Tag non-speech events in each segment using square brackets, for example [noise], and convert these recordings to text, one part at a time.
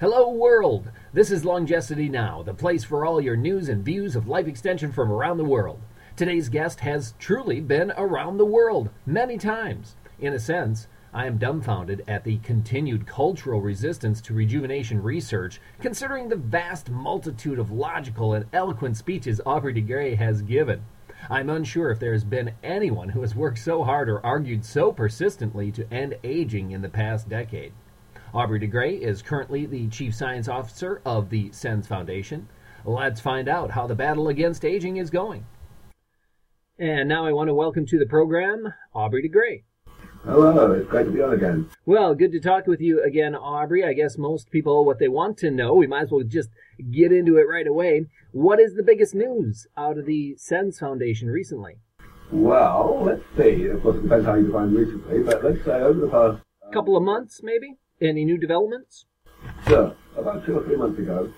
Hello, world! This is Longevity Now, the place for all your news and views of life extension from around the world. Today's guest has truly been around the world many times. In a sense, I am dumbfounded at the continued cultural resistance to rejuvenation research, considering the vast multitude of logical and eloquent speeches Aubrey de Grey has given. I'm unsure if there has been anyone who has worked so hard or argued so persistently to end aging in the past decade. Aubrey de Grey is currently the Chief Science Officer of the SENS Foundation. Let's find out how the battle against aging is going. And now I want to welcome to the program Aubrey de Grey. Hello, it's great to be on again. Well, good to talk with you again, Aubrey. I guess most people, what they want to know, we might as well just get into it right away. What is the biggest news out of the SENS Foundation recently? Well, let's see. Of course, it depends how you define recently, but let's say over the past uh, couple of months, maybe? Any new developments? Sure. About two or three months ago,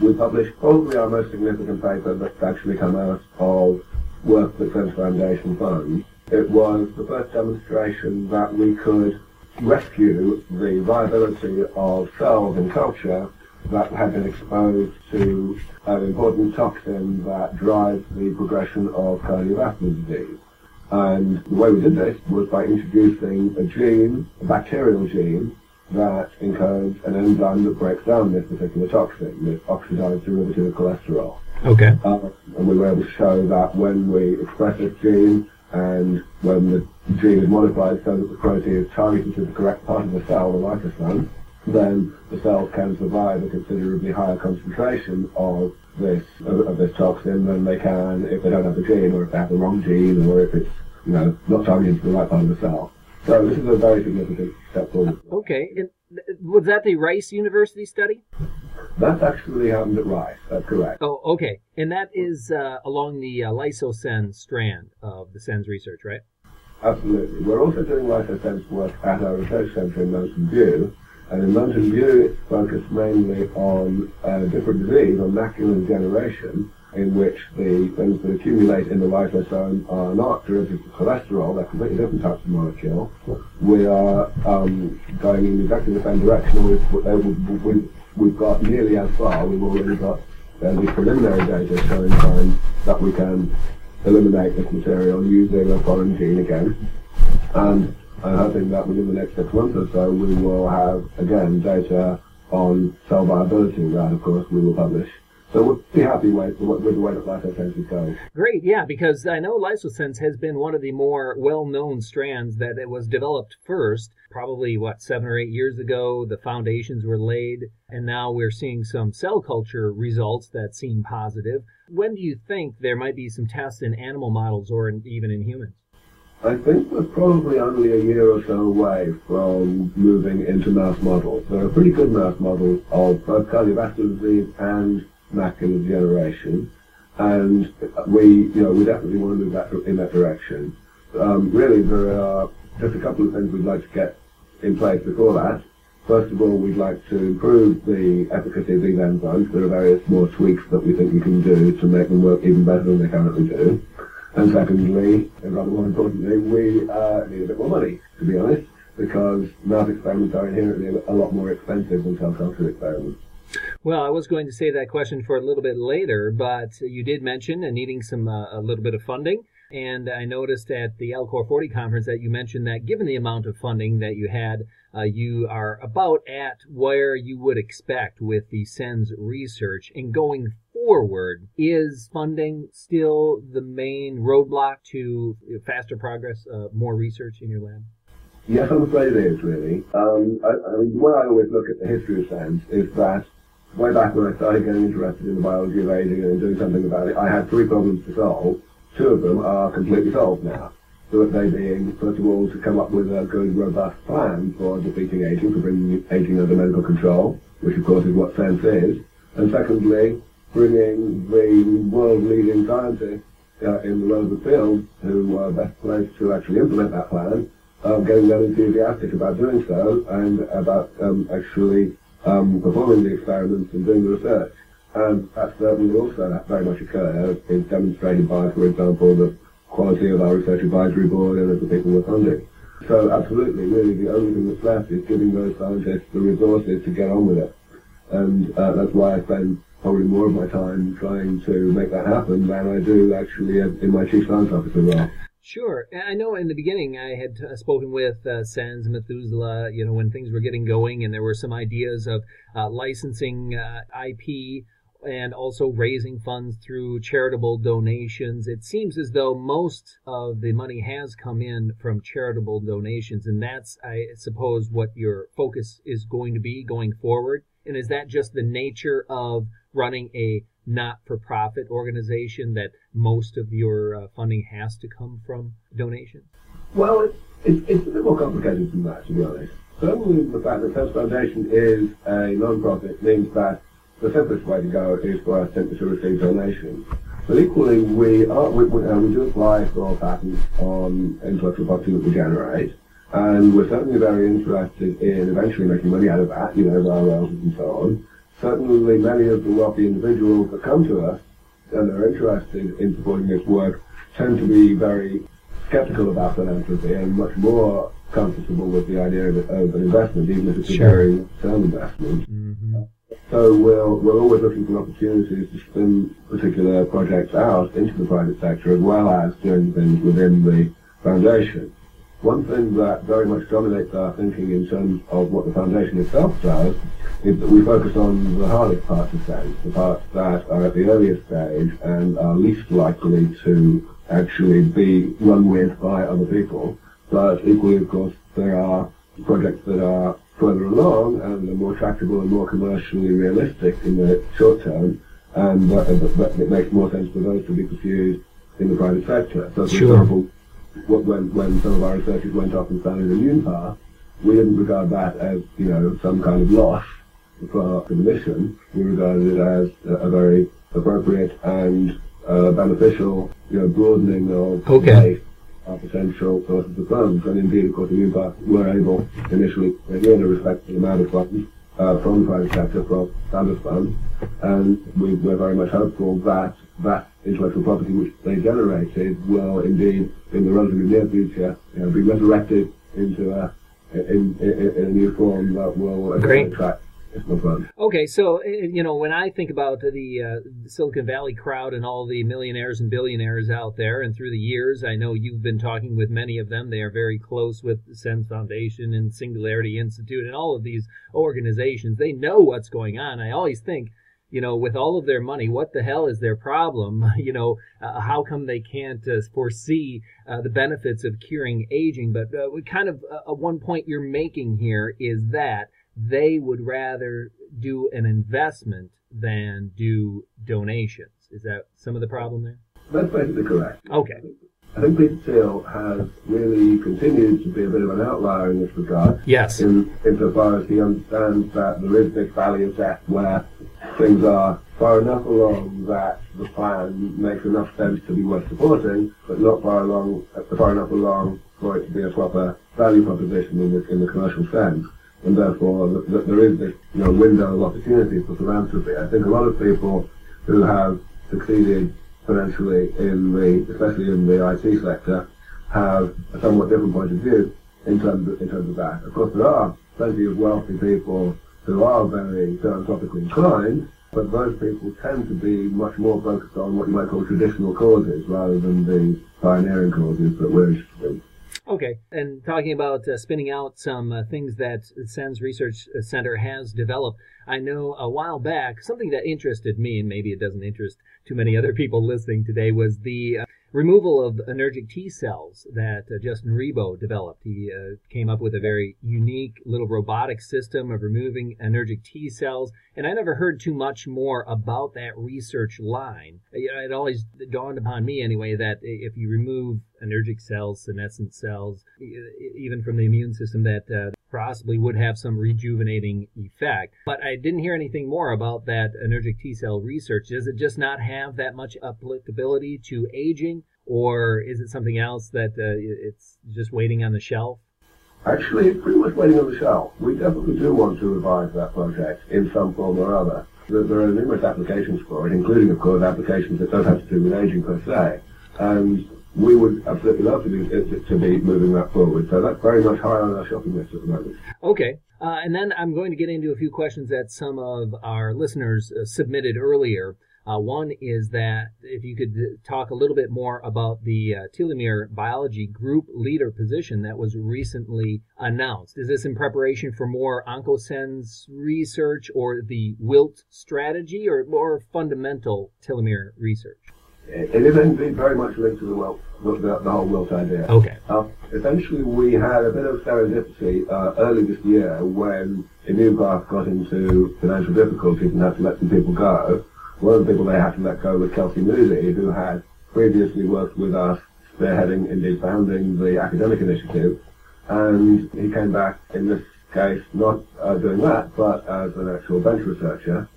we published probably our most significant paper that's actually come out of work that SENS Foundation funds. It was the first demonstration that we could rescue the viability of cells in culture that had been exposed to an important toxin that drives the progression of cardiovascular disease. And the way we did this was by introducing a gene, a bacterial gene, that encodes an enzyme that breaks down this particular toxin, this oxidized derivative of cholesterol. Okay. Uh, and we were able to show that when we express this gene and when the gene is modified so that the protein is targeted to the correct part of the cell, the lysosome, then the cells can survive a considerably higher concentration of this of, of this toxin than they can if they don't have the gene or if they have the wrong gene or if it's you know not targeted to the right part of the cell. So this is a very significant step forward. Okay. And was that the Rice University study? That actually happened at Rice. That's correct. Oh, okay. And that is uh, along the uh, strand of the SENS research, right? Absolutely. We're also doing LysoSENS work at our research center in Mountain View. And in Mountain View, it's focused mainly on a different disease, on macular degeneration, in which the things that accumulate in the lysosome are not derivatives of cholesterol, they're completely different types of molecule. We are um, going in exactly the same direction. We've, uh, we've, we've got nearly as far. We've already got uh, the preliminary data showing signs that we can eliminate this material using a foreign gene again. And I'm hoping that within the next six months or so we will have, again, data on cell viability that, of course, we will publish. So we'll be happy with, with the way that LysoSENS is going. Great, yeah, because I know LysoSENS has been one of the more well-known strands that it was developed first. Probably, what, seven or eight years ago, the foundations were laid, and now we're seeing some cell culture results that seem positive. When do you think there might be some tests in animal models or in, even in humans? I think we're probably only a year or so away from moving into mouse models. There are pretty good mouse models of both cardiovascular disease and macular degeneration, and we, you know, we definitely want to move that in that direction. Um, really, there are just a couple of things we'd like to get in place before that. First of all, we'd like to improve the efficacy of these enzymes. There are various more tweaks that we think we can do to make them work even better than they currently do. And secondly, and rather more importantly, we uh, need a bit more money, to be honest, because mouse experiments are inherently a lot more expensive than cell culture experiments. Well, I was going to say that question for a little bit later, but you did mention needing some uh, a little bit of funding. And I noticed at the Alcor 40 conference that you mentioned that given the amount of funding that you had, uh, you are about at where you would expect with the SENS research. And going forward, is funding still the main roadblock to faster progress, uh, more research in your lab? Yes, I'm afraid it is, really. Um, I, I mean, the way I always look at the history of SENS is that way back when I started getting interested in the biology of aging and doing something about it, I had three problems to solve. Two of them are completely solved now. So they being, first of all, to come up with a good, robust plan for defeating aging, for bringing aging under medical control, which of course is what SENS is. And secondly, bringing the world-leading scientists uh, in the relevant field who are best placed to actually implement that plan, um, getting them enthusiastic about doing so and about um, actually um, performing the experiments and doing the research. And that certainly also very much occur is demonstrated by, for example, the quality of our research advisory board and of the people we're funding. So absolutely, really the only thing that's left is giving those scientists the resources to get on with it. And uh, that's why I spend probably more of my time trying to make that happen than I do actually in my chief science officer role. Sure. I know in the beginning I had uh, spoken with uh, SENS Methuselah, you know, when things were getting going and there were some ideas of uh, licensing uh, IP and also raising funds through charitable donations. It seems as though most of the money has come in from charitable donations, and that's, I suppose, what your focus is going to be going forward. And is that just the nature of running a not-for-profit organization that most of your uh, funding has to come from donations? Well, it's, it's, it's a bit more complicated than that, to be honest. Certainly, the fact that SENS Foundation is a non-profit means that the simplest way to go is for us simply to receive donations. But equally, we, are, we, we, uh, we do apply for patents on intellectual property that we generate, and we're certainly very interested in eventually making money out of that, you know, via royalties and so on. Certainly, many of the wealthy individuals that come to us and are interested in supporting this work tend to be very skeptical about philanthropy and much more comfortable with the idea of, of an investment, even if it's sure. a very term investment. Mm-hmm. So we're, we're always looking for opportunities to spin particular projects out into the private sector as well as doing things within the foundation. One thing that very much dominates our thinking in terms of what the foundation itself does is that we focus on the hardest parts of SENS, the parts that are at the earliest stage and are least likely to actually be run with by other people. But equally, of course, there are projects that are further along and are more tractable and more commercially realistic in the short term, and uh, it makes more sense for those to be pursued in the private sector. So, for sure. example, when, when some of our researchers went off and founded ImmunePath, we didn't regard that as, you know, some kind of loss for the mission. We regarded it as a, very appropriate and uh, beneficial, you know, broadening of okay our potential sources of funds. And indeed, of course, the impact were able initially, again, a the amount of funds uh, from the private sector, from standard funds, and we, we're very much hopeful that that intellectual property which they generated will indeed, in the relatively near future, you know, be resurrected into a in, in, in, a new form that will attract Okay, so eh, you know when I think about the uh, Silicon Valley crowd and all the millionaires and billionaires out there, and through the years, I know you've been talking with many of them. They are very close with the SENS Foundation and Singularity Institute and all of these organizations. They know what's going on. I always think you know, with all of their money, what the hell is their problem? [laughs] You know, uh, how come they can't uh, foresee uh, the benefits of curing aging? But uh, kind of uh, one point you're making here is that they would rather do an investment than do donations. Is that some of the problem there? That's basically correct. Okay. I think Peter Thiel has really continued to be a bit of an outlier in this regard. Yes. In, insofar as he understands that there is this of death where things are far enough along that the plan makes enough sense to be worth supporting, but not far along, far enough along for it to be a proper value proposition in the, in the commercial sense and therefore th- th- there is this you know, window of opportunity for philanthropy. I think a lot of people who have succeeded financially in the, especially in the IT sector, have a somewhat different point of view in terms of, in terms of that. Of course, there are plenty of wealthy people who are very philanthropically inclined, but those people tend to be much more focused on what you might call traditional causes rather than the pioneering causes that we're interested in. Okay, and talking about uh, spinning out some uh, things that SENS Research Center has developed, I know a while back something that interested me, and maybe it doesn't interest too many other people listening today, was the uh, removal of anergic T cells that uh, Justin Rebo developed. He uh, came up with a very unique little robotic system of removing anergic T cells, and I never heard too much more about that research line. It always dawned upon me, anyway, that if you remove anergic cells, senescent cells, even from the immune system, that uh, possibly would have some rejuvenating effect. But I didn't hear anything more about that anergic T cell research. Does it just not have that much applicability to aging? or is it something else that uh, it's just waiting on the shelf? Actually, it's pretty much waiting on the shelf. We definitely do want to revive that project in some form or other. There, are numerous applications for it, including, of course, applications that don't have to do with aging per se. And we would absolutely love to be, to be moving that forward. So that's very much high on our shopping list at the moment. Okay. Uh, and then I'm going to get into a few questions that some of our listeners uh, submitted earlier. Uh, one is that if you could talk a little bit more about the uh, telomere biology group leader position that was recently announced. Is this in preparation for more OncoSENS research or the WILT strategy or more fundamental telomere research? It is indeed very much linked to the WILT, the, the whole WILT idea. Okay. Uh, essentially, we had a bit of serendipity uh, early this year when ImmunePath got into financial difficulties and had to let some people go one of the people they had to let go was Kelsey Moody, who had previously worked with us, spearheading, indeed founding the academic initiative. And he came back in this case not uh, doing that, but as an actual bench researcher.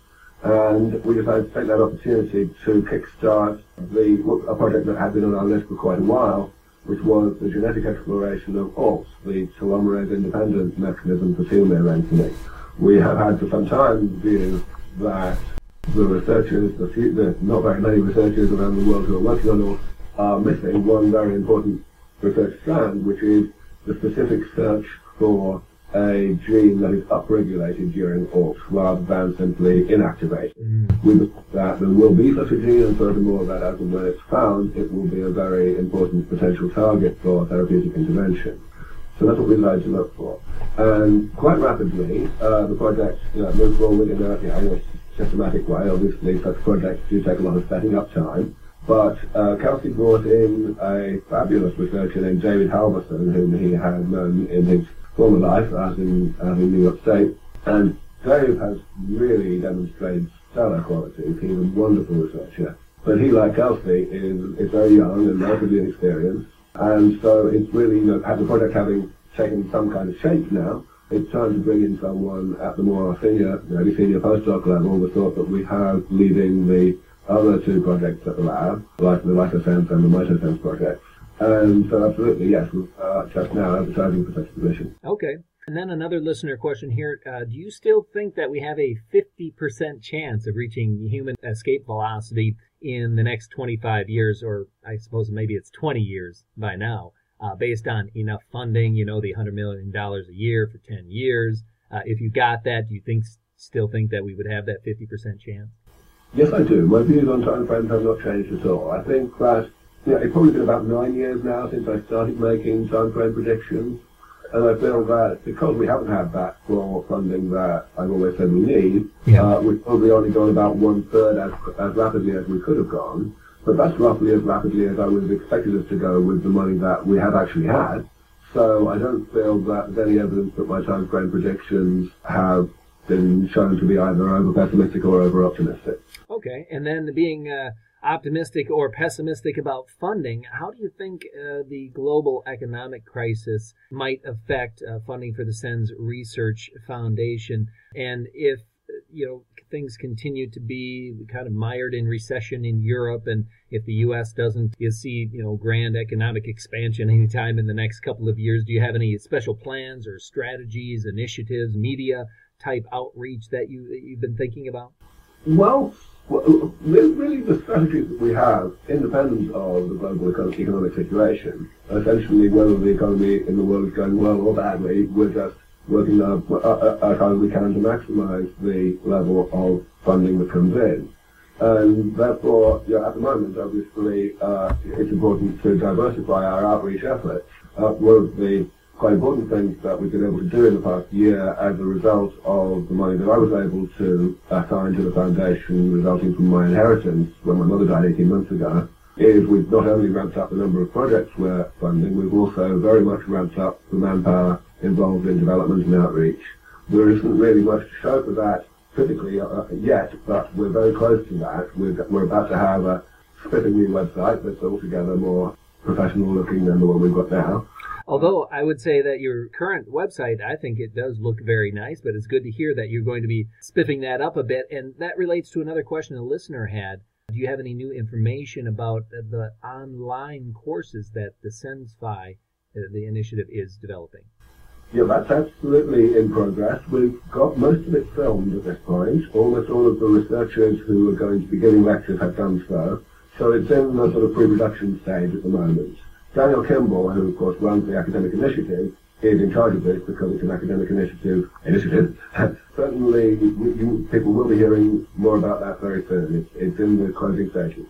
And we decided to take that opportunity to kickstart the, a project that had been on our list for quite a while, which was the genetic exploration of ALT, the telomerase independent mechanism for telomere lengthening. We have had for some time view that the researchers, the, few, the not very many researchers around the world who are working on it are missing one very important research strand, which is the specific search for a gene that is upregulated during ALT rather than simply inactivated. Mm. We believe that there will be such a gene, and furthermore, that as and when it's found, it will be a very important potential target for therapeutic intervention. So that's what we decided to look for. And quite rapidly, uh, the project you know, moved forward in a, you know, systematic way. Obviously, such projects do take a lot of setting up time. But uh, Kelsey brought in a fabulous researcher named David Halverson, whom he had known in his former life as in, as in New York State. And Dave has really demonstrated stellar qualities. He's a wonderful researcher. But he, like Kelsey, is, is very young and relatively inexperienced. And so it's really, you know, the project having taken some kind of shape now, it's time to bring in someone at the more senior, very senior postdoc level. the thought that we have leading the other two projects at the lab, like the LysoSENS and the MitoSENS projects. And so absolutely, yes, we're uh, just now advertising for such a position. Okay. And then another listener question here. Uh, do you still think that we have a 50% chance of reaching human escape velocity in the next 25 years, or I suppose maybe it's 20 years by now? uh, based on enough funding, you know, the $100 million a year for 10 years. Uh, if you got that, do you think still think that we would have that 50% chance? Yes, I do. My views on time frames have not changed at all. I think that you know, it's probably been about nine years now since I started making time frame predictions. And I feel that because we haven't had that for funding that I've always said we need, yeah. uh, we've probably only gone about one third as, as rapidly as we could have gone. But that's roughly as rapidly as I would have expected us to go with the money that we have actually had. So I don't feel that there's any evidence that my time frame predictions have been shown to be either over pessimistic or over optimistic. Okay, and then being uh, optimistic or pessimistic about funding, how do you think uh, the global economic crisis might affect uh, funding for the SENS Research Foundation? And if you know things continue to be kind of mired in recession in Europe, and if the U.S. doesn't see you know grand economic expansion anytime in the next couple of years, do you have any special plans or strategies, initiatives, media type outreach that you that you've been thinking about? Well, well, really the strategies that we have, independent of the global economic situation, essentially whether the economy in the world is going well or badly, we're just working as hard as we can to maximize the level of funding that comes in. And therefore, at the moment, obviously, uh, it's important to diversify our outreach efforts. Uh, one of the quite important things that we've been able to do in the past year as a result of the money that I was able to assign to the foundation resulting from my inheritance when my mother died 18 months ago is we've not only ramped up the number of projects we're funding, we've also very much ramped up the manpower involved in development and outreach. There isn't really much to show for that physically uh, yet, but we're very close to that. We're, we're about to have a spiffing new website that's altogether more professional looking than the one we've got now. Although I would say that your current website, I think it does look very nice, but it's good to hear that you're going to be spiffing that up a bit. And that relates to another question a listener had. Do you have any new information about the online courses that the SensFi, uh, the initiative, is developing? Yeah, that's absolutely in progress. We've got most of it filmed at this point. Almost all of the researchers who are going to be giving lectures have done so. So it's in the sort of pre-production stage at the moment. Daniel Kimball, who of course runs the academic initiative, is in charge of this because it's an academic initiative. Initiative. Certainly, you, people will be hearing more about that very soon. It's, it's in the closing stages.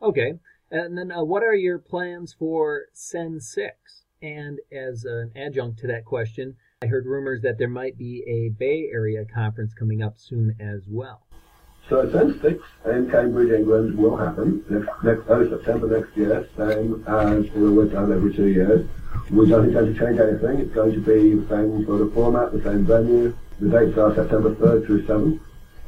Okay. And then uh, what are your plans for SENS 6? And as an adjunct to that question, I heard rumors that there might be a Bay Area conference coming up soon as well. So SENS 6 in Cambridge, England will happen next, next early September next year, same as we've done every two years. We don't intend to change anything. It's going to be the same sort of format, the same venue. The dates are September 3rd through 7th.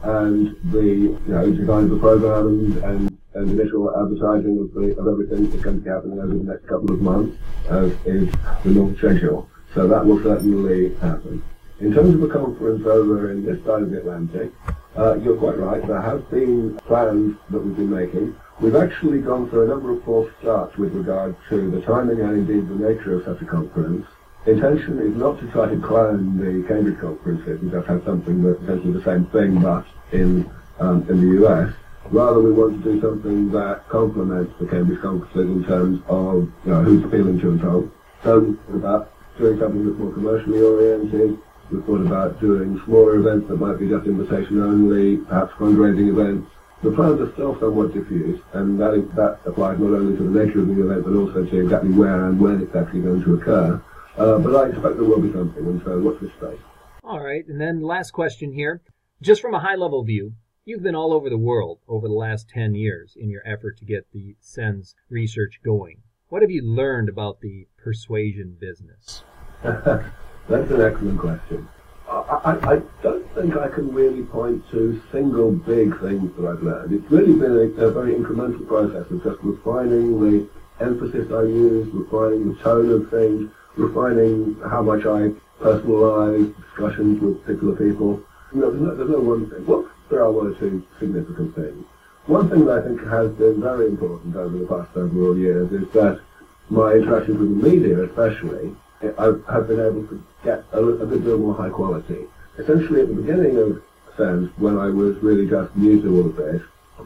And the, you know, design of the program and, and, initial advertising of, the, of everything is going to be happening over the next couple of months, as is the normal schedule. So that will certainly happen. In terms of a conference over in this side of the Atlantic, uh, you're quite right. There have been plans that we've been making. We've actually gone through a number of false starts with regard to the timing and indeed the nature of such a conference. Intention is not to try to clone the Cambridge conferences and just have something that's essentially the same thing but in, um, in the US. Rather, we want to do something that complements the Cambridge conferences in terms of you know, who's appealing to and from. So, about doing something that's more commercially oriented, we thought about doing smaller events that might be just invitation only, perhaps fundraising events. The plans are still somewhat diffuse, and that, is, that applies not only to the nature of the event, but also to exactly where and when it's actually going to occur. Uh, but I expect there will be something, and so watch this space. All right, and then last question here. Just from a high level view, you've been all over the world over the last 10 years in your effort to get the SENS research going. What have you learned about the persuasion business? [laughs] That's an excellent question. I, I, I, don't think I can really point to single big things that I've learned. It's really been a, a very incremental process of just refining the emphasis I use, refining the tone of things, refining how much I personalize discussions with particular people. You know, there's no, there's no one thing. Well, there are one or two significant things. One thing that I think has been very important over the past several years is that my interactions with the media, especially, I have been able to get a, a good deal more high quality. Essentially, at the beginning of SENS, when I was really just new to all of this,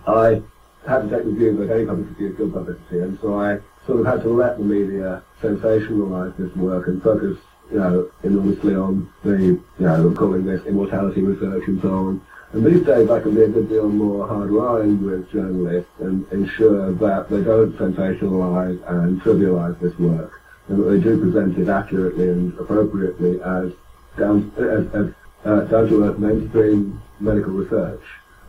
I had to take the view that any publicity is good publicity, and so I sort of had to let the media sensationalize this work and focus, you know, enormously on the, you know, calling this immortality research and so on. And these days I can be a good deal more hard-line with journalists and ensure that they don't sensationalize and trivialize this work and that they do present it accurately and appropriately as down, as, as uh, down to earth mainstream medical research.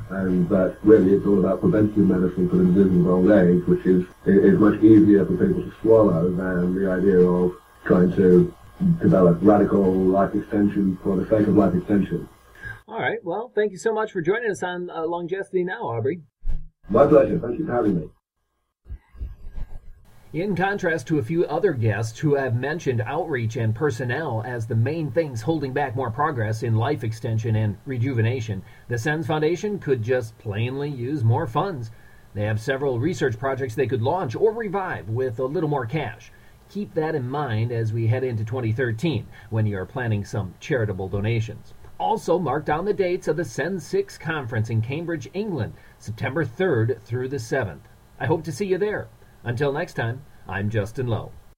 And that really it's all about preventive medicine for the disease of old age, which is, is much easier for people to swallow than the idea of trying to develop radical life extension for the sake of life extension. All right. Well, thank you so much for joining us on uh, Longevity Now, Aubrey. My pleasure. Thank you for having me. In contrast to a few other guests who have mentioned outreach and personnel as the main things holding back more progress in life extension and rejuvenation, the SENS Foundation could just plainly use more funds. They have several research projects they could launch or revive with a little more cash. Keep that in mind as we head into 2013 when you are planning some charitable donations. Also, mark down the dates of the SENS 6 conference in Cambridge, England, September 3rd through the 7th. I hope to see you there. Until next time, I'm Justin Lowe.